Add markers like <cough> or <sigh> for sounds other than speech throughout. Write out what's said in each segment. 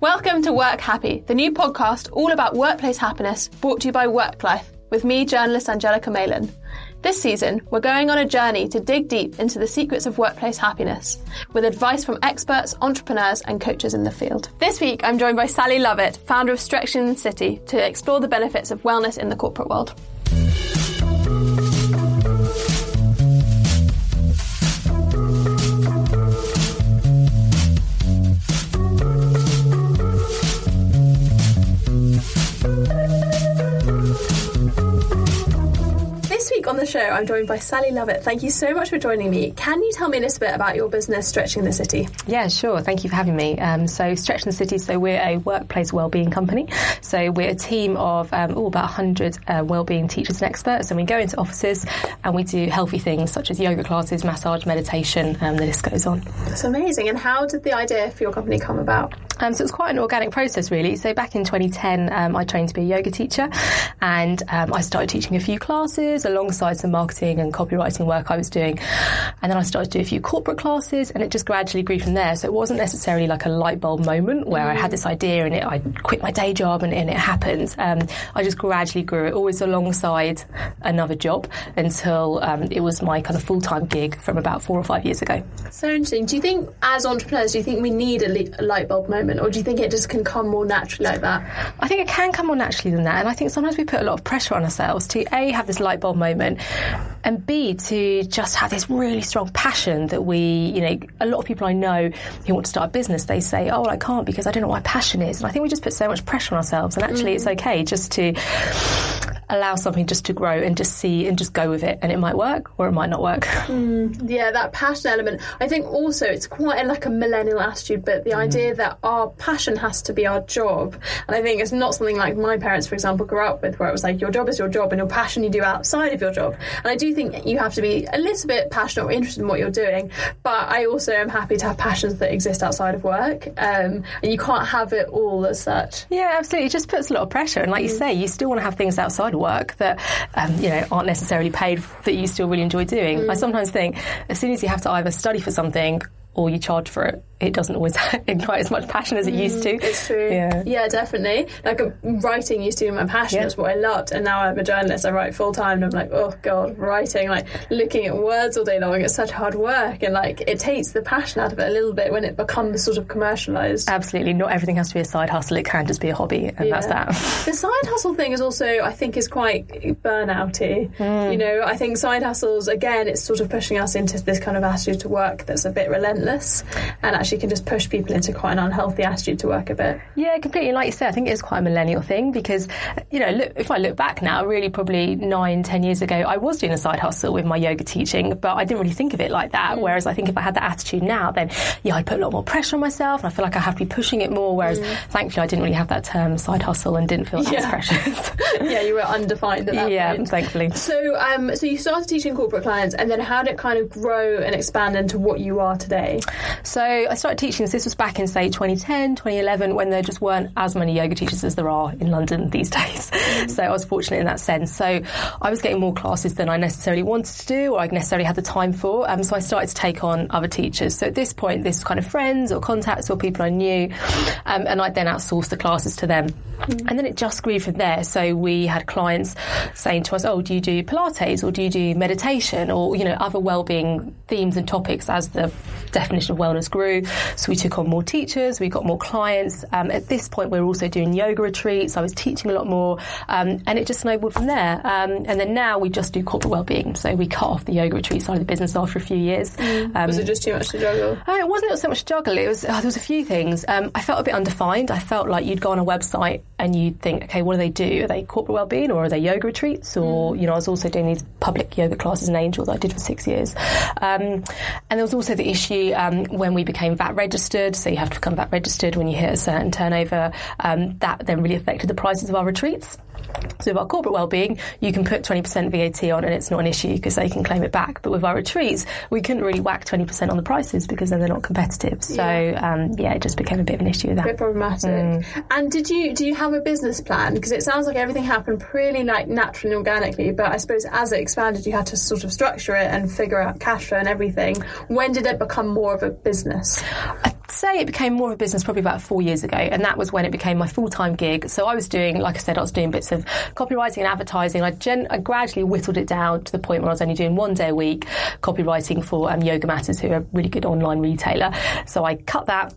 Welcome to Work Happy, the new podcast all about workplace happiness brought to you by WorkLife with me, journalist Angelica Malin. This season, we're going on a journey to dig deep into the secrets of workplace happiness with advice from experts, entrepreneurs, and coaches in the field. This week, I'm joined by Sally Lovett, founder of Stretching City, to explore the benefits of wellness in the corporate world. This week on the show, I'm joined by Sally Lovett. Thank you so much for joining me. Can you tell me a little bit about your business, Stretching the City? Yeah, sure. Thank you for having me. Um, so, Stretching the City, so we're a workplace wellbeing company. So, we're a team of um, all about 100 uh, wellbeing teachers and experts, and we go into offices and we do healthy things such as yoga classes, massage, meditation, and the list goes on. That's amazing. And how did the idea for your company come about? Um, so it's quite an organic process, really. So back in 2010, um, I trained to be a yoga teacher, and um, I started teaching a few classes alongside some marketing and copywriting work I was doing. And then I started to do a few corporate classes, and it just gradually grew from there. So it wasn't necessarily like a light bulb moment where I had this idea and it, I quit my day job and, and it happened. Um, I just gradually grew it, always alongside another job until um, it was my kind of full time gig from about four or five years ago. So interesting. Do you think, as entrepreneurs, do you think we need a, li- a light bulb moment, or do you think it just can come more naturally like that? I think it can come more naturally than that. And I think sometimes we put a lot of pressure on ourselves to A, have this light bulb moment, and B, to just have this really strong passion that we, you know, a lot of people I know who want to start a business, they say, oh, well, I can't because I don't know what my passion is. And I think we just put so much pressure on ourselves. And actually, it's mm. okay just to allow something just to grow and just see and just go with it. And it might work or it might not work. <laughs> Mm, yeah, that passion element. I think also it's quite like a millennial attitude, but the mm. idea that oh, our passion has to be our job. And I think it's not something like my parents, for example, grew up with, where it was like your job is your job and your passion you do outside of your job. And I do think you have to be a little bit passionate or interested in what you're doing. But I also am happy to have passions that exist outside of work. Um, and you can't have it all as such. Yeah, absolutely. It just puts a lot of pressure. And like you say, you still want to have things outside of work that, um, you know, aren't necessarily paid that you still really enjoy doing. I sometimes think as soon as you have to either study for something or you charge for it, it doesn't always <laughs> ignite as much passion as it used to. It's true. Yeah. yeah definitely. Like uh, writing used to be my passion. Yeah. It's what I loved, and now I'm a journalist. I write full time, and I'm like, oh god, writing, like looking at words all day long. It's such hard work, and like it takes the passion out of it a little bit when it becomes sort of commercialized. Absolutely. Not everything has to be a side hustle. It can just be a hobby, and that's that. <laughs> The side hustle thing is also, I think, is quite burnouty. Hmm. You know, I think side hustles again, it's sort of pushing us into this kind of attitude to work that's a bit relentless, and actually can just push people into quite an unhealthy attitude to work a bit. Yeah, completely. Like you said, I think it is quite a millennial thing because, you know, look, if I look back now, really probably nine, ten years ago, I was doing a side hustle with my yoga teaching, but I didn't really think of it like that. Whereas I think if I had that attitude now, then yeah, I'd put a lot more pressure on myself and I feel like I have to be pushing it more. Whereas thankfully, I didn't really have that term side hustle and didn't feel that Yeah. precious. <laughs> yeah, you were undefined at that yeah, point. thankfully. So, um, so you started teaching corporate clients, and then how did it kind of grow and expand into what you are today? So I started teaching, so this was back in, say, 2010, 2011, when there just weren't as many yoga teachers as there are in London <laughs> these days. So I was fortunate in that sense. So I was getting more classes than I necessarily wanted to do or I necessarily had the time for. Um, so I started to take on other teachers. So at this point, this was kind of friends or contacts or people I knew. Um, and I then outsourced the classes to them. And then it just grew from there. So we had clients saying to us, "Oh, do you do Pilates or do you do meditation or you know other well-being themes and topics?" As the definition of wellness grew, so we took on more teachers, we got more clients. Um, at this point, we were also doing yoga retreats. I was teaching a lot more, um, and it just snowballed from there. Um, and then now we just do corporate well-being. So we cut off the yoga retreat side of the business after a few years. Um, was it just too much to juggle? Uh, it wasn't so much juggle. It was uh, there was a few things. Um, I felt a bit undefined. I felt like you'd go on a website and you'd think, okay, what do they do? Are they corporate well-being or are they yoga retreats? Or you know, I was also doing these public yoga classes in Angel that I did for six years. Um, and there was also the issue um, when we became VAT registered. So you have to become VAT registered when you hit a certain turnover. Um, that then really affected the prices of our retreats. So with our corporate well-being, you can put 20% VAT on and it's not an issue because they can claim it back. But with our retreats, we couldn't really whack 20% on the prices because then they're not competitive. So yeah, um, yeah it just became a bit of an issue with that. A bit problematic. Mm. And did you do you have a business plan? Because it sounds like everything happened pretty like naturally and organically. But I suppose as it expanded, you had to sort of structure it and figure out cash flow and everything. When did it become more of a business? I say it became more of a business probably about four years ago, and that was when it became my full time gig. So I was doing, like I said, I was doing bits of copywriting and advertising. I, gen- I gradually whittled it down to the point where I was only doing one day a week copywriting for um, Yoga Matters, who are a really good online retailer. So I cut that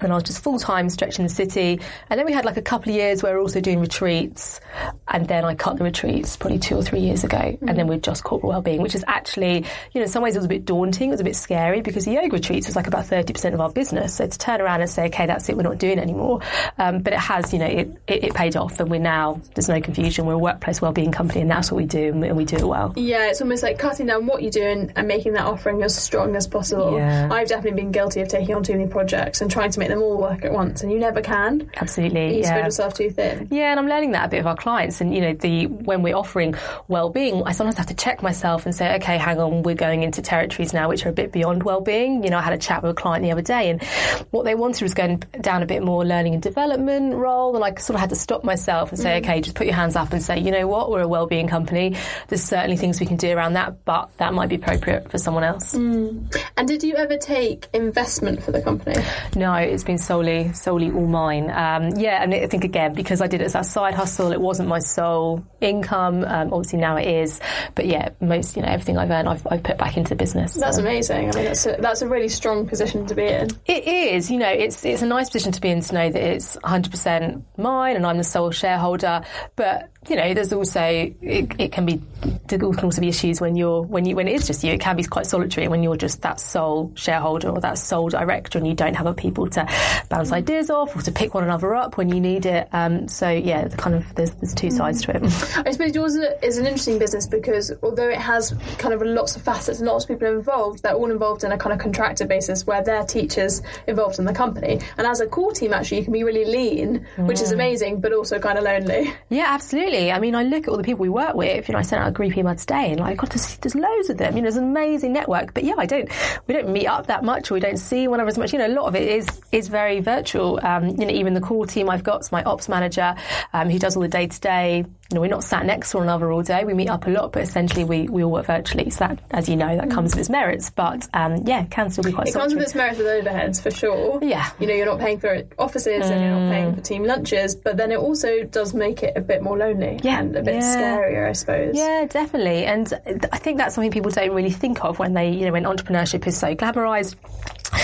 and I was just full time stretching the city. And then we had like a couple of years where we were also doing retreats. And then I cut the retreats probably two or three years ago. Mm-hmm. And then we're just corporate wellbeing, which is actually, you know, in some ways it was a bit daunting. It was a bit scary because the yoga retreats was like about 30% of our business. So to turn around and say, okay, that's it, we're not doing it anymore. Um, but it has, you know, it, it, it, paid off and we're now, there's no confusion. We're a workplace wellbeing company and that's what we do and we, and we do it well. Yeah, it's almost like cutting down what you're doing and making that offering as strong as possible. Yeah. I've definitely been guilty of taking on too many projects and trying to make them all work at once, and you never can. Absolutely, you yeah. spread yourself too thin. Yeah, and I'm learning that a bit of our clients. And you know, the when we're offering well-being, I sometimes have to check myself and say, okay, hang on, we're going into territories now which are a bit beyond well-being. You know, I had a chat with a client the other day, and what they wanted was going down a bit more learning and development role, and I sort of had to stop myself and say, mm. okay, just put your hands up and say, you know what, we're a well-being company. There's certainly things we can do around that, but that might be appropriate for someone else. Mm. And did you ever take investment for the company? No, it's been solely solely all mine. Um, yeah, and I think again because I did it as a side hustle, it wasn't my sole income. Um, obviously now it is, but yeah, most you know everything I've earned, I've, I've put back into the business. That's so. amazing. I mean, that's a, that's a really strong position to be in. It is. You know, it's it's a nice position to be in to know that it's 100 percent mine and I'm the sole shareholder, but you know, there's also it, it can be there can also be issues when you're when you when it is just you. It can be quite solitary when you're just that sole shareholder or that sole director, and you don't have people to bounce mm. ideas off or to pick one another up when you need it. Um, so yeah, the kind of there's there's two mm. sides to it. <laughs> I suppose yours is an interesting business because although it has kind of lots of facets and lots of people involved, they're all involved in a kind of contractor basis where they're teachers involved in the company. And as a core team, actually, you can be really lean, mm. which is mm. amazing, but also kind of lonely. Yeah, absolutely really. I mean, I look at all the people we work with. You know, I sent out a group email today, and like, God, there's, there's loads of them. You know, there's an amazing network. But yeah, I don't. We don't meet up that much, or we don't see one another as much. You know, a lot of it is is very virtual. Um, you know, even the core team I've got my ops manager, um, who does all the day to day you know, we're not sat next to one another all day. We meet up a lot, but essentially we, we all work virtually. So that, as you know, that comes with its merits. But um, yeah, can still be quite. It comes with its merits with overheads for sure. Yeah, you know, you're not paying for offices mm. and you're not paying for team lunches, but then it also does make it a bit more lonely yeah. and a bit yeah. scarier, I suppose. Yeah, definitely. And I think that's something people don't really think of when they, you know, when entrepreneurship is so glamorized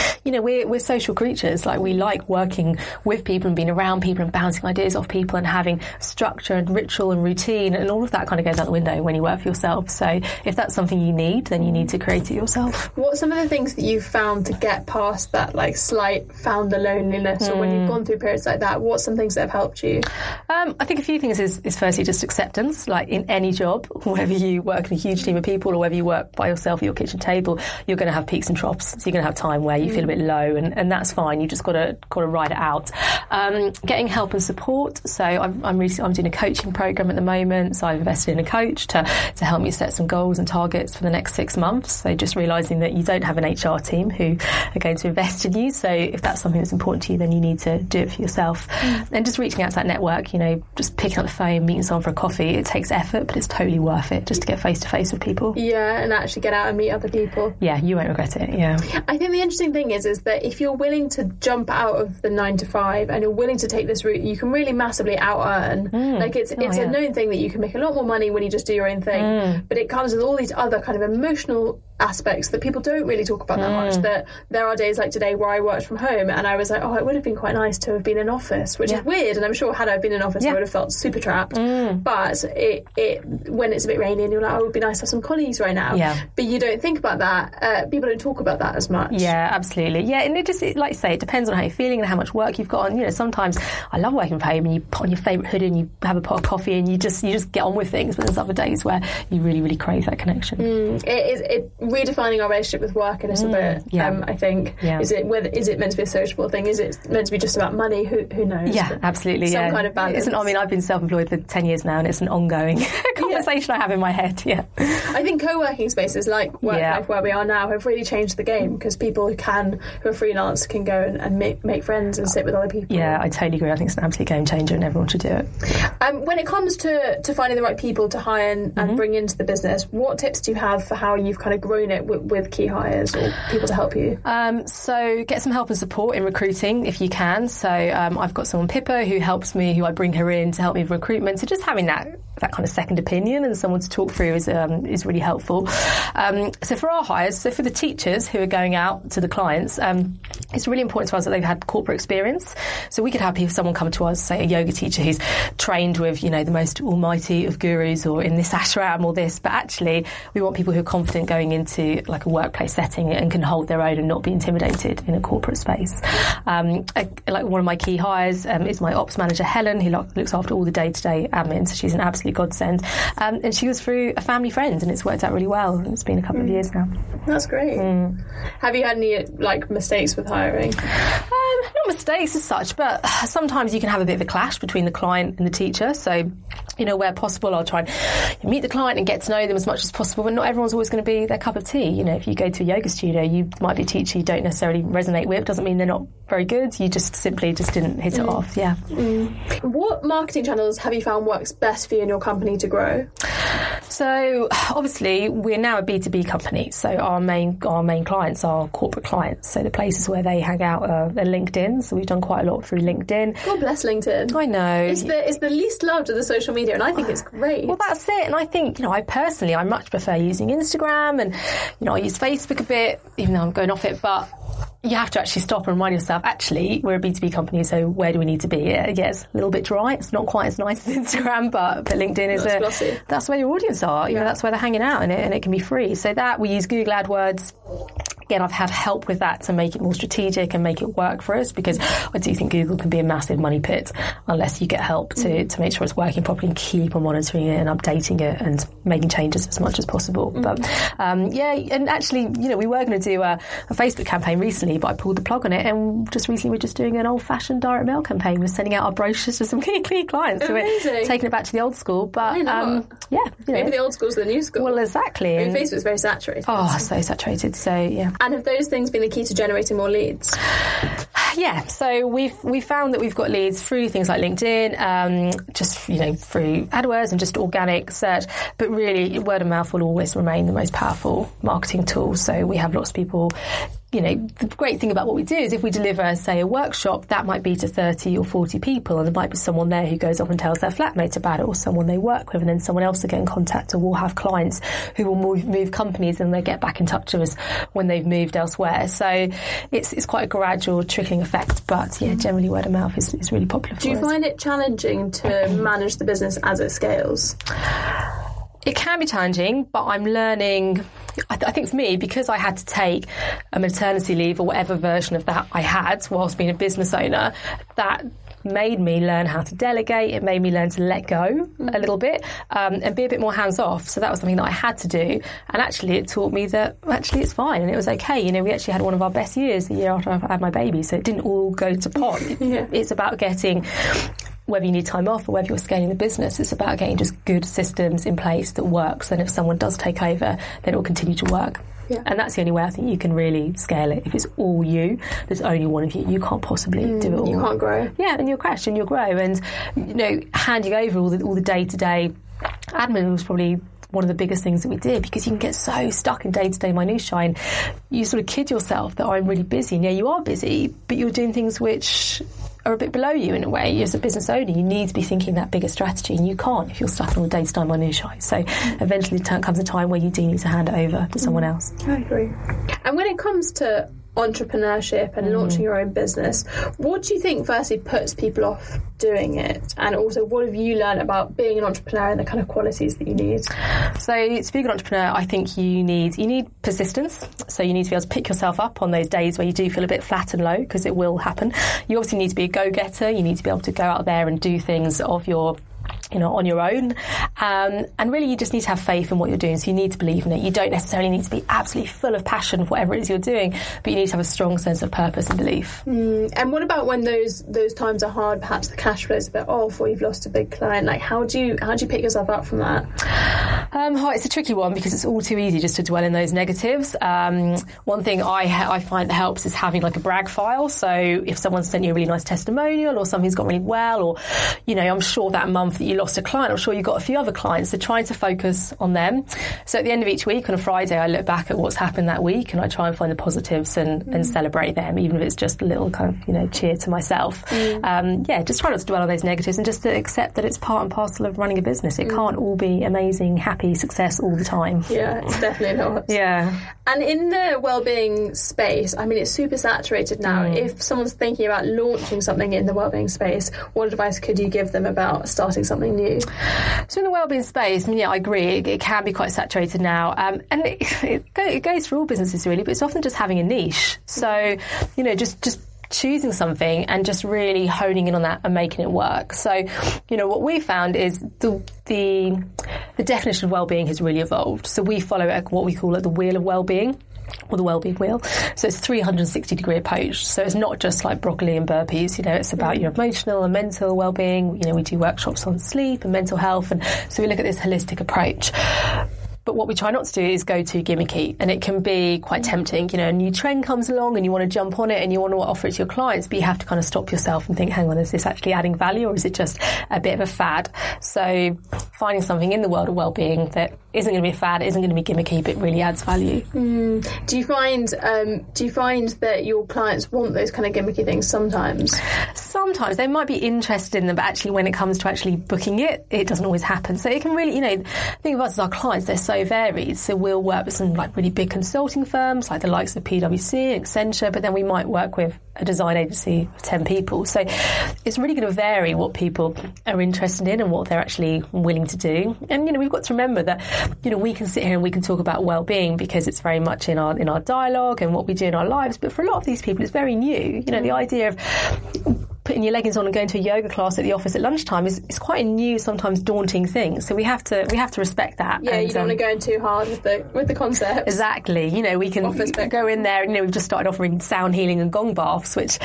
<laughs> you know, we're, we're social creatures. Like we like working with people and being around people and bouncing ideas off people and having structure and ritual and routine and all of that kind of goes out the window when you work for yourself. So if that's something you need, then you need to create it yourself. What some of the things that you've found to get past that like slight founder loneliness mm. or when you've hmm. gone through periods like that, what's some things that have helped you? Um, I think a few things is, is firstly just acceptance, like in any job, <laughs> whether you work in a huge team of people or whether you work by yourself at your kitchen table, you're going to have peaks and troughs. So you're going to have time where you mm. feel a bit low, and, and that's fine. You just got to got to ride it out. Um, getting help and support. So I'm I'm, really, I'm doing a coaching program at the moment. So I've invested in a coach to to help me set some goals and targets for the next six months. So just realizing that you don't have an HR team who are going to invest in you. So if that's something that's important to you, then you need to do it for yourself. Mm. And just reaching out to that network. You know, just picking up the phone, meeting someone for a coffee. It takes effort, but it's totally worth it just to get face to face with people. Yeah, and actually get out and meet other people. Yeah, you won't regret it. Yeah. I think the interesting thing is is that if you're willing to jump out of the nine to five and you're willing to take this route, you can really massively out earn. Mm. Like it's oh, it's yeah. a known thing that you can make a lot more money when you just do your own thing, mm. but it comes with all these other kind of emotional aspects that people don't really talk about that much. Hmm. That there are days like today where I worked from home and I was like, oh, it would have been quite nice to have been in office, which Yeah. is weird. And I'm sure had I been in office, I would have felt super trapped. Hmm. But it, it when it's a bit rainy and you're like, oh, it would be nice to have some colleagues right now. Yeah. But you don't think about that. Uh, people don't talk about that as much. Yeah, absolutely. Yeah, and it just, it, like you say, it depends on how you're feeling and how much work you've got on. You know, sometimes I love working from home and you put on your favourite hoodie and you have a pot of coffee and you just you just get on with things. But there's other days where you really, really crave that connection. Hmm, it is it redefining our relationship with work in a little bit. yeah. Um, I think. Yeah. Is it whether is it meant to be a sociable thing? Is it meant to be just about money? Who who knows? Yeah, But absolutely. Some yeah. kind of balance. It's an, I mean, I've been self-employed for ten years now, and it's an ongoing <laughs> conversation I have in my head. Yeah, I think co-working spaces like work life where we are now have really changed the game because people who can who are freelance can go and, and make, make friends and sit with other people. yeah, I totally agree. I think it's an absolute game changer, and everyone should do it. Um, when it comes to, to finding the right people to hire and, Mm-hmm. and bring into the business, what tips do you have for how you've kind of grown it with, with key hires or people to help you? Um, so get some help and support in recruiting if you can. So um, I've got someone Pippa who helps me, who I bring her in to help me with recruitment. So just having that that kind of second opinion and someone to talk through is um, is really helpful. Um, so for our hires, so for the teachers who are going out to the clients, um, it's really important to us that they've had corporate experience. So we could have people, someone come to us, say a yoga teacher who's trained with you know the most almighty of gurus or in this <laughs> ashram or this, but actually we want people who are confident going into like a workplace setting and can hold their own and not be intimidated in a corporate space. Um, I- like one of my key hires um, is my ops manager Helen, who lo- looks after all the day-to-day admin. So she's an absolute godsend, um, and she was through a family friend, and it's worked out really well. It's been a couple of years now. That's great. Mm. Have you had any like mistakes with hiring? Um, not mistakes as such, but sometimes you can have a bit of a clash between the client and the teacher. So, you know, where possible, I'll try and meet the client and get to know them as much as possible. But not everyone's always going to be their cup of tea. You know, if you go to a yoga studio, you might be a teacher you don't necessarily resonate with. Doesn't mean they're not very good. You just simply just didn't hit it off. Yeah. What marketing channels have you found works best for you and your company to grow? So obviously we're now a B2B company. So our main our main clients are corporate clients. So the places where they hang out are, are LinkedIn. So we've done quite a lot through LinkedIn. God bless LinkedIn. I know. It's the it's the least loved of the social media, and I think it's great. Well, that's it. And I think, you know, I personally, I much prefer using Instagram and, you know, I use Facebook a bit, even though I'm going off it, but you have to actually stop and remind yourself, actually, we're a B2B company, so where do we need to be? Yeah, yeah, it's a little bit dry. It's not quite as nice <laughs> as Instagram, but, but LinkedIn is That's a, that's where your audience are. You know, that's where they're hanging out and it, and it can be free. So that, we use Google AdWords. Again, I've had help with that to make it more strategic and make it work for us because I do think Google can be a massive money pit unless you get help to, to make sure it's working properly and keep on monitoring it and updating it and making changes as much as possible. But um, yeah, and actually, you know, we were going to do a, a Facebook campaign recently, but I pulled the plug on it. And just recently, we're just doing an old fashioned direct mail campaign. We're sending out our brochures to some <laughs> key, key clients. So we're Amazing. taking it back to the old school. But um, yeah, you know. Maybe the old school's the new school. well, exactly. I mean, Facebook's very saturated. Oh, so saturated. So yeah, And have those things been the key to generating more leads? yeah. So we've we found that we've got leads through things like LinkedIn, um, just you know through AdWords and just organic search. But really, word of mouth will always remain the most powerful marketing tool. So we have lots of people. You know, the great thing about what we do is if we deliver, say, a workshop, that might be to 30 or 40 people, and there might be someone there who goes off and tells their flatmate about it, or someone they work with, and then someone else will get in contact, or we'll have clients who will move, move companies and they get back in touch with us when they've moved elsewhere. So it's, it's quite a gradual trickling effect, but yeah, generally word of mouth is, is really popular for Do you us. find it challenging to manage the business as it scales? It can be challenging, but I'm learning. I, th- I think for me, because I had to take a maternity leave or whatever version of that I had whilst being a business owner, that made me learn how to delegate. It made me learn to let go a little bit um, and be a bit more hands off. So that was something that I had to do. And actually, it taught me that actually it's fine and it was okay. You know, we actually had one of our best years the year after I had my baby, so it didn't all go to pot. <laughs> Yeah. It's about getting whether you need time off or whether you're scaling the business, it's about getting just good systems in place that works. Then if someone does take over, then it will continue to work. Yeah. And that's the only way I think you can really scale it. If it's all you, there's only one of you. You can't possibly do it all. Mm, You can't grow. Yeah, and you'll crash and you'll grow. And you know, handing over all the all the day to day admin was probably one of the biggest things that we did because you can get so stuck in day to day minutiae and you sort of kid yourself that I'm really busy. And yeah, you are busy, but you're doing things which are a bit below you in a way. As a business owner, you need to be thinking that bigger strategy, and you can't if you're stuck on the day to day minutiae. So eventually, comes a time where you do need to hand it over to someone else. I agree. And when it comes to entrepreneurship and mm-hmm. launching your own business, what do you think firstly puts people off doing it? And also, what have you learned about being an entrepreneur and the kind of qualities that you need? So, to be an entrepreneur, I think you need you need persistence. So you need to be able to pick yourself up on those days where you do feel a bit flat and low because it will happen. You obviously need to be a go getter. You need to be able to go out there and do things of your you know, on your own. Um, and really, you just need to have faith in what you're doing. So you need to believe in it. You don't necessarily need to be absolutely full of passion for whatever it is you're doing, but you need to have a strong sense of purpose and belief. Mm, and what about when those those times are hard? Perhaps the cash flow is a bit off, or you've lost a big client. Like, how do you how do you pick yourself up from that? Um, oh, it's a tricky one because it's all too easy just to dwell in those negatives. Um, one thing I ha- I find that helps is having like a brag file. So if someone sent you a really nice testimonial, or something's gone really well, or you know, I'm sure that month that you lost a client, I'm sure you've got a few other clients. So trying to focus on them. So at the end of each week on a Friday, I look back at what's happened that week and I try and find the positives and, mm. and celebrate them, even if it's just a little kind of, you know, cheer to myself. Mm. Um, yeah, just try not to dwell on those negatives and just to accept that it's part and parcel of running a business. It mm. can't all be amazing, happy success all the time. Yeah, it's definitely not. <laughs> yeah. And in the well-being space, I mean, it's super saturated now. Mm. If someone's thinking about launching something in the well-being space, what advice could you give them about starting something new? So in the wellbeing space, I mean, yeah, I agree. It, it can be quite saturated now, um, and it, <laughs> it, go, it goes for all businesses really. But it's often just having a niche. So you know, just just choosing something and just really honing in on that and making it work. So, you know, what we found is the the, the definition of well-being has really evolved. So we follow what we call it the wheel of well-being or the well-being wheel. So it's 360 degree approach. So it's not just like broccoli and burpees, you know, it's about your emotional and mental well-being. You know, we do workshops on sleep and mental health. And so we look at this holistic approach. But what we try not to do is go too gimmicky, and it can be quite tempting. You know, a new trend comes along, and you want to jump on it, and you want to offer it to your clients, but you have to kind of stop yourself and think, "Hang on, is this actually adding value, or is it just a bit of a fad?" So, finding something in the world of well-being that isn't going to be a fad, isn't going to be gimmicky, but really adds value. Mm. Do you find um, do you find that your clients want those kind of gimmicky things sometimes? Sometimes they might be interested in them, but actually, when it comes to actually booking it, it doesn't always happen. So it can really, you know, think of us as our clients; they're so varied. So we'll work with some like really big consulting firms, like the likes of PwC, Accenture, but then we might work with a design agency of 10 people. So it's really going to vary what people are interested in and what they're actually willing to do. And, you know, we've got to remember that, you know, we can sit here and we can talk about well-being because it's very much in our, in our dialogue and what we do in our lives. But for a lot of these people, it's very new. You know, the idea of putting your leggings on and going to a yoga class at the office at lunchtime is, is quite a new, sometimes daunting thing. So we have to we have to respect that. Yeah, and, you don't um, want to go in too hard with the with the concept. Exactly. You know, we can go in there. You know, we've just started offering sound healing and gong baths, which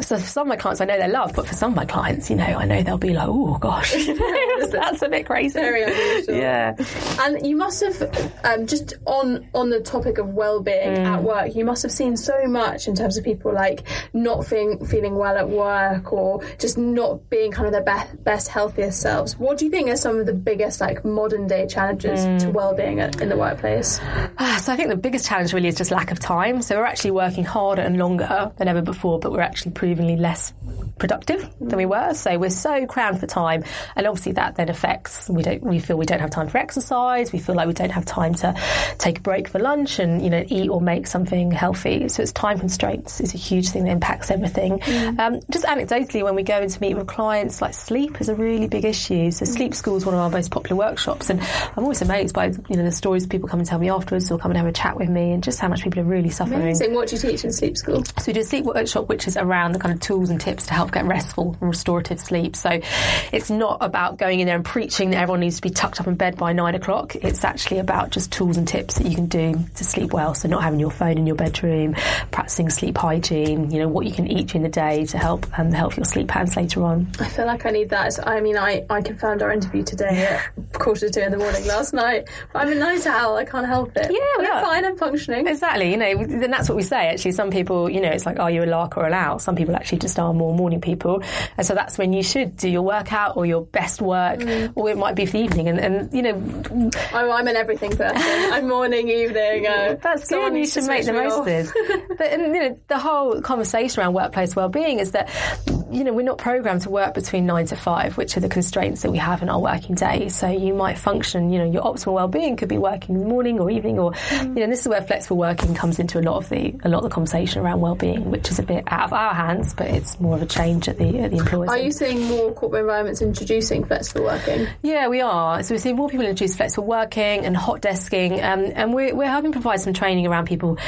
so for some of my clients I know they love, but for some of my clients, you know, I know they'll be like, oh gosh, <laughs> <laughs> that's a bit crazy. Very unusual. Yeah. And you must have um, just on on the topic of well-being mm. at work, you must have seen so much in terms of people like not feeling feeling well at work work or just not being kind of their best, best healthiest selves. What do you think are some of the biggest like modern day challenges mm. to well-being in the workplace? Ah, so I think the biggest challenge really is just lack of time. So we're actually working harder and longer than ever before, but we're actually provingly less productive than we were. So we're so crammed for time, and obviously that then affects. We don't. We feel we don't have time for exercise. We feel like we don't have time to take a break for lunch and you know eat or make something healthy. So it's time constraints is a huge thing that impacts everything. Mm. Um, just anecdotally, when we go in to meet with clients, like sleep is a really big issue. So sleep school is one of our most popular workshops, and I'm always amazed by you know the stories people come and tell me afterwards, or come and have a chat with me, and just how much people are really suffering. Amazing. What do you teach in sleep school? So we do a sleep workshop, which is around the kind of tools and tips to help get restful and restorative sleep. So it's not about going in there and preaching that everyone needs to be tucked up in bed by nine o'clock. It's actually about just tools and tips that you can do to sleep well. So not having your phone in your bedroom, practicing sleep hygiene, you know, what you can eat during the day to help um, help your sleep patterns later on. I feel like I need that. I mean, I, I confirmed our interview today at quarter to two in the morning last night. I'm a night owl. I can't help it. Yeah, I'm fine. I'm functioning. Exactly. You know, then that's what we say. Actually, some people, you know, it's like, are you a lark or an owl? Some people actually just are more morning people. And so that's when you should do your workout or your best work, mm. or it might be for the evening. And, and you know, oh, I'm an everything person. <laughs> I'm morning, evening. Uh, that's good. You should make the most of this. <laughs> but and, you know, the whole conversation around workplace well-being is that you know we're not programmed to work between nine to five, which are the constraints that we have in our working day. So you might function. You know, your optimal well-being could be working in the morning or evening, or mm. you know, this is where flexible working comes into a lot of the a lot of the conversation around well-being, which is a bit out of our hands, but it's more of a change at the at the employers. Are you seeing more corporate environments introducing flexible working? Yeah, we are. So we're seeing more people introduce flexible working and hot desking, um, and we're, we're helping provide some training around people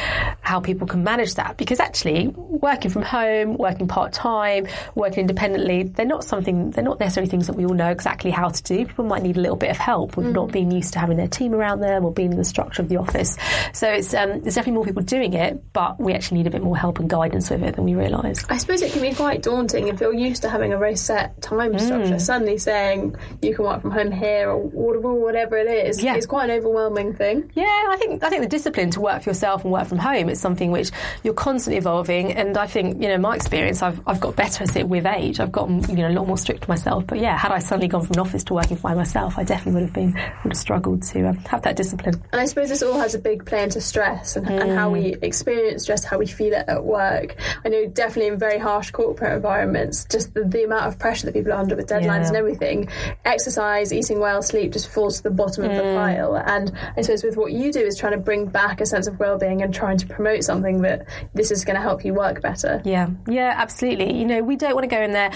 how people can manage that because actually working from home, working part time, working independently, they're not something they're not necessarily things that we all know exactly how to do. People might need a little bit of help with mm. not being used to having their team around them or being in the structure of the office. So it's um, there's definitely more people doing it, but we actually need a bit more help and guidance with it than we realise. I suppose it can be quite daunting if you're used to having a very set time mm. structure. Suddenly saying you can work from home here or whatever it is, yeah. it's quite an overwhelming thing. Yeah, I think I think the discipline to work for yourself and work from home is something which you're constantly evolving. And I think you know my experience, I've I've got better at it with age. I've gotten you know a lot more strict to myself. But yeah, had I suddenly gone from an office to working by myself, I definitely would have been would have struggled to um, have that discipline. And I suppose this all has a big play into stress and, mm. and how we mm. experience stress, how we feel it at work. I know definitely in very harsh corporate environments, just the, the amount of pressure that people are under with deadlines yeah. and everything, exercise, eating well, sleep just falls to the bottom mm. of the pile. And I suppose with what you do is trying to bring back a sense of well-being and trying to promote something that this is going to help you work better. Yeah, yeah, absolutely. You know, we don't want to go in there,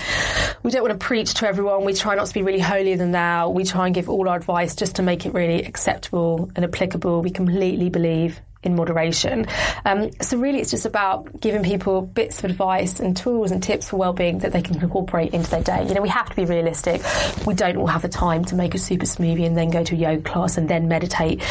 we don't want to preach to everyone. We try not to be really holier than thou. We try and give all our advice just to make it really acceptable and applicable. We completely believe in moderation. Um, so really, it's just about giving people bits of advice and tools and tips for well-being that they can incorporate into their day. You know, we have to be realistic. We don't all have the time to make a super smoothie and then go to a yoga class and then meditate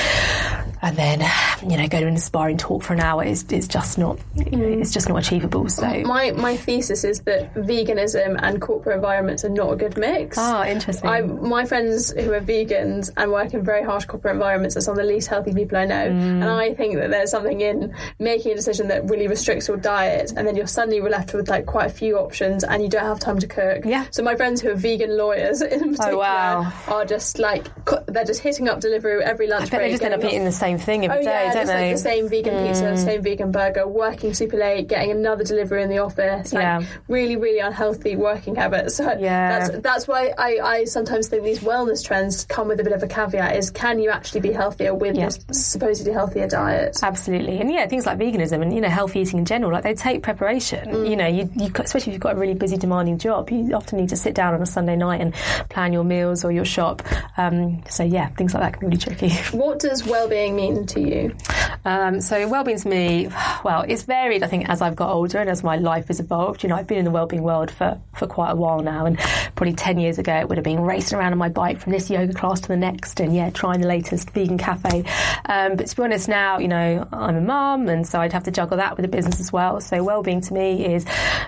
and then you know go to an inspiring talk for an hour. It's, it's just not it's just not achievable. So my my thesis is that veganism and corporate environments are not a good mix. Ah, interesting. I, my friends who are vegans and work in very harsh corporate environments are some of the least healthy people I know, mm. and I think that there's something in making a decision that really restricts your diet, and then you're suddenly left with like quite a few options, and you don't have time to cook. Yeah. So my friends who are vegan lawyers <laughs> in oh, particular oh, wow. are just like they're just hitting up delivery every lunch I bet break. They just end up eating the same thing every oh, day, yeah, don't they? Like the same vegan mm. pizza, the same vegan burger, working super late, getting another delivery in the office. Like yeah. really, really unhealthy working habits. <laughs> So yeah. that's that's why I, I sometimes think these wellness trends come with a bit of a caveat: is can you actually be healthier with yeah. this supposedly healthier diet? Absolutely, and yeah, things like veganism and you know healthy eating in general, like they take preparation. Mm. You know, you, you especially if you've got a really busy, demanding job, you often need to sit down on a Sunday night and plan your meals or your shop. Um, so yeah, things like that can be really tricky. <laughs> What does well-being mean to you? Um, so well-being to me, well, it's varied. I think as I've got older and as my life has evolved. You know, I've been in the well-being world for for quite a while now, and probably ten years ago it would have been racing around on my bike from this yoga class to the next, and yeah, trying the latest vegan cafe. Um, but to be honest, now you know I'm a mum, and so I'd have to juggle that with the business as well. So well-being to me is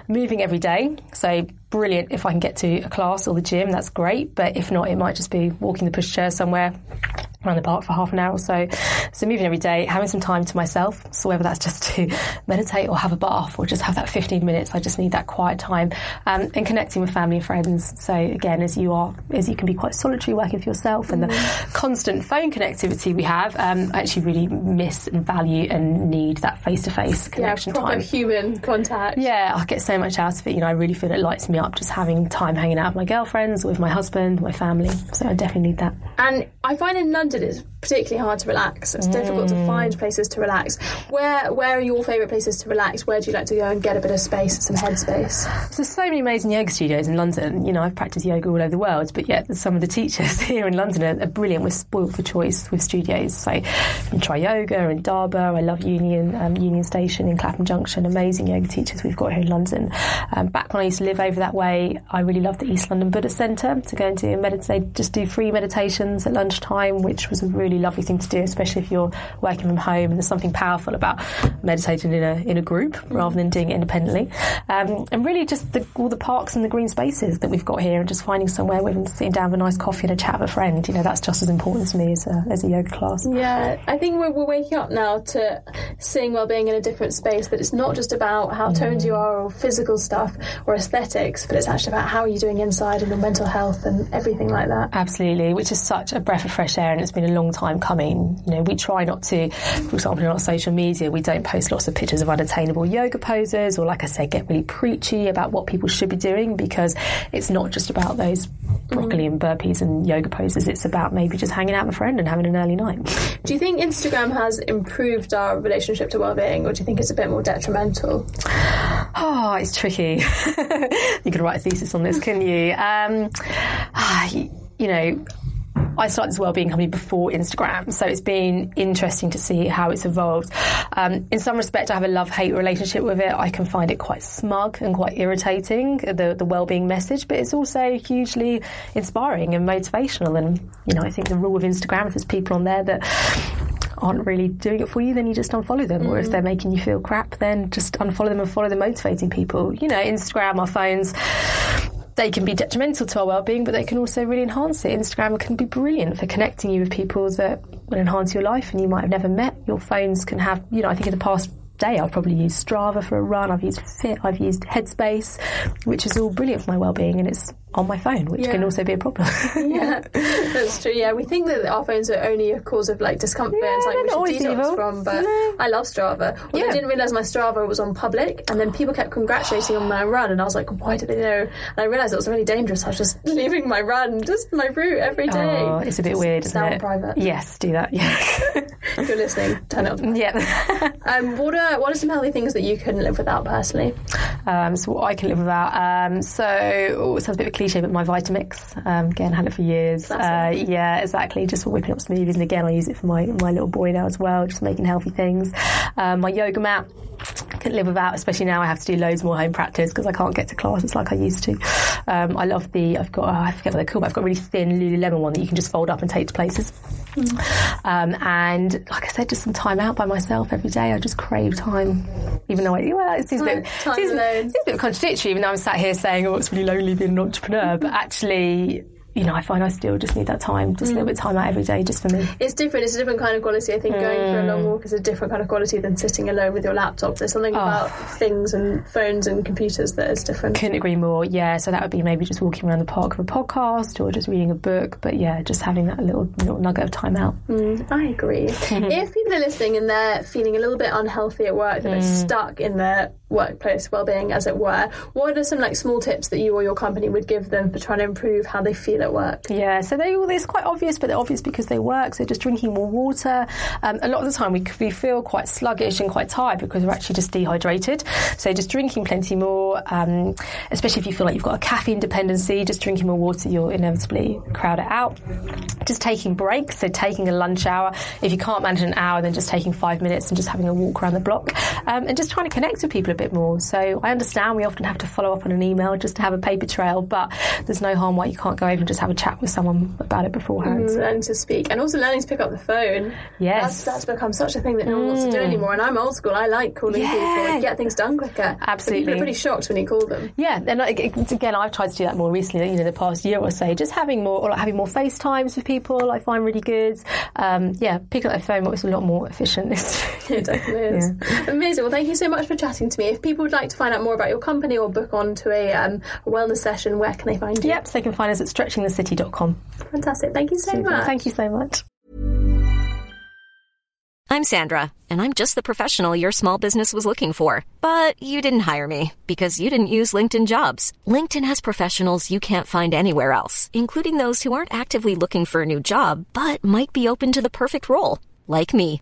moving every day. So brilliant if I can get to a class or the gym, that's great. But if not, it might just be walking the pushchair somewhere around the park for half an hour or so. So moving every day, having some time to myself. So whether that's just to <laughs> meditate or have a bath or just have that 15 minutes, I just need that quiet time um, and connecting with family and friends. So again, as you are, as you can be quite solitary working for yourself and the mm. constant phone connectivity we have, um, I actually really miss and value and need that face-to-face connection yeah, proper time. human contact. Yeah, I get so much out of it. You know, I really feel it lights me up just having time hanging out with my girlfriends, with my husband, my family. So I definitely need that. And I find in London it's particularly hard to relax. It's mm. difficult to find places to relax. Where where are your favourite places to relax? Where do you like to go and get a bit of space, some headspace? There's so many amazing yoga studios in London. You know, I've practiced yoga all over the world, but yet some of the teachers <laughs> here in London are, are brilliant. We're spoiled for choice with studios. So you can try yoga Indaba. I love Union um, Union Station in Clapham Junction. Amazing yoga teachers we've got here in London. Um, back when I used to live over that way, I really loved the East London Buddhist Centre to go and do meditate, just do free meditations at lunchtime, which was a really lovely thing to do, especially if you're working from home. And there's something powerful about meditating in a in a group rather than doing it independently. Um, and really, just the, all the parks and the green spaces that we've got here, and just finding somewhere where we can sitting down with a nice coffee and a chat with a friend. You know, that's just as important to me as a, as a yoga class. Yeah, I think we're, we're waking up now to seeing well-being in a different space. That it's not just about how toned you are or physical stuff or aesthetics, but it's actually about how are you doing inside and your mental health and everything like that. Absolutely, which is such a breath of fresh air, and it's been a long time coming. You know, we try not to, for example, on social media, we don't post lots of pictures of unattainable yoga poses, or like I say, get really preachy about what people should be doing because it's not just about those mm-hmm. broccoli and burpees and yoga poses. It's about maybe just hanging out with a friend and having an early night. Do you think Instagram has improved our relationship to well-being, or do you think it's a bit more detrimental? Oh, it's tricky. <laughs> you could write a thesis on this, couldn't you? Um, ah, you, know, I started this wellbeing company before Instagram, so it's been interesting to see how it's evolved. Um, in some respect, I have a love-hate relationship with it. I can find it quite smug and quite irritating, the the wellbeing message, but it's also hugely inspiring and motivational. And you know, I think the rule of Instagram, if there's people on there that aren't really doing it for you, then you just unfollow them. Mm. Or if they're making you feel crap, then just unfollow them and follow the motivating people. You know, Instagram, our phones they can be detrimental to our well-being, but they can also really enhance it. Instagram can be brilliant for connecting you with people that will enhance your life and you might have never met. Your phones can have, you know, I think in the past day I've probably used Strava for a run, I've used Fit, I've used Headspace, which is all brilliant for my well-being and it's on my phone, which yeah. can also be a problem. <laughs> yeah, <laughs> that's true. Yeah, we think that our phones are only a cause of like discomfort. Yeah, it's like we should detox evil. from, but no. I love Strava. Although yeah. I didn't realise my Strava was on public, and then people kept congratulating on my run, and I was like, why do they know? And I realised it was really dangerous. I was just <laughs> leaving my run, just my route every day. Oh, it's a bit just weird, isn't it? private. Yes, do that. Yeah. if you're listening, turn it on. Yeah. um, what are what are some healthy things that you couldn't live without personally? Um, so what I can live without. Um, so oh, it sounds a bit of a cliche, but my Vitamix. um, again, had it for years. Uh, yeah, exactly. Just for whipping up smoothies, and again, I use it for my my little boy now as well, just making healthy things. Um, my yoga mat couldn't live without, especially now I have to do loads more home practice because I can't get to classes like I used to. Um, I love the, I've got, oh, I forget what they're called, but I've got a really thin Lululemon one that you can just fold up and take to places. Mm. Um, and like I said, just some time out by myself every day. I just crave time, even though I, well, it seems, a, bit, seems, seems a bit contradictory, even though I'm sat here saying, oh, it's really lonely being an entrepreneur, but actually, you know, I find I still just need that time, just mm. a little bit of time out every day, just for me. It's different. It's a different kind of quality. I think mm. going for a long walk is a different kind of quality than sitting alone with your laptop. There's something oh. about things and phones and computers that is different. Couldn't agree more. Yeah, so that would be maybe just walking around the park with a podcast or just reading a book. But yeah, just having that little, little nugget of time out. Mm, I agree. <laughs> if people are listening and they're feeling a little bit unhealthy at work, they're mm. stuck in their workplace well-being, as it were, what are some like small tips that you or your company would give them for trying to improve how they feel at work? Yeah, so they all it's quite obvious, but they're obvious because they work. So just drinking more water. Um, a lot of the time we we feel quite sluggish and quite tired because we're actually just dehydrated. So just drinking plenty more, um, especially if you feel like you've got a caffeine dependency. Just drinking more water, you'll inevitably crowd it out. Just taking breaks, so taking a lunch hour. If you can't manage an hour, then just taking five minutes and just having a walk around the block, um, and just trying to connect with people bit more. So I understand we often have to follow up on an email just to have a paper trail, but there's no harm why you can't go over and just have a chat with someone about it beforehand. Mm, learning to speak and also learning to pick up the phone. Yes. That's, that's become such a thing that no one wants to do mm. anymore. And I'm old school. I like calling yeah. people and get things done quicker. Absolutely. But people are pretty shocked when you call them. Yeah. And again, I've tried to do that more recently, you know, the past year or so. Just having more, or like having more FaceTimes with people, I find really good. Um, yeah, picking up the phone was a lot more efficient. <laughs> it definitely is. Yeah. Amazing. Well, thank you so much for chatting to me. If people would like to find out more about your company or book on to a, um, a wellness session, where can they find you? Yep, so they can find us at stretchingthecity.com. Fantastic. Thank you so Super. much. Thank you so much. I'm Sandra, and I'm just the professional your small business was looking for. But you didn't hire me because you didn't use LinkedIn jobs. LinkedIn has professionals you can't find anywhere else, including those who aren't actively looking for a new job but might be open to the perfect role, like me.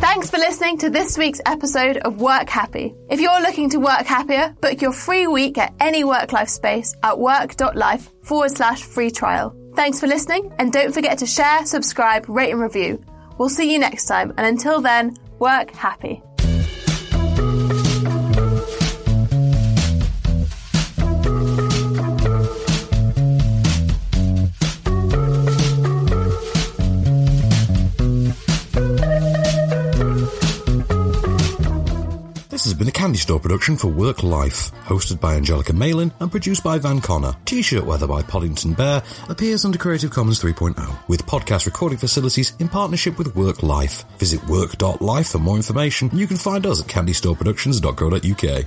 Thanks for listening to this week's episode of Work Happy. If you're looking to work happier, book your free week at any work life space at work.life forward slash free trial. Thanks for listening, and don't forget to share, subscribe, rate, and review. We'll see you next time, and until then, work happy. Has been a Candy Store production for Work Life, hosted by Angelica Malin and produced by Van Connor. T-shirt weather by Poddington Bear appears under Creative Commons 3.0 with podcast recording facilities in partnership with Work Life. Visit work.life for more information. You can find us at candystoreproductions.co.uk.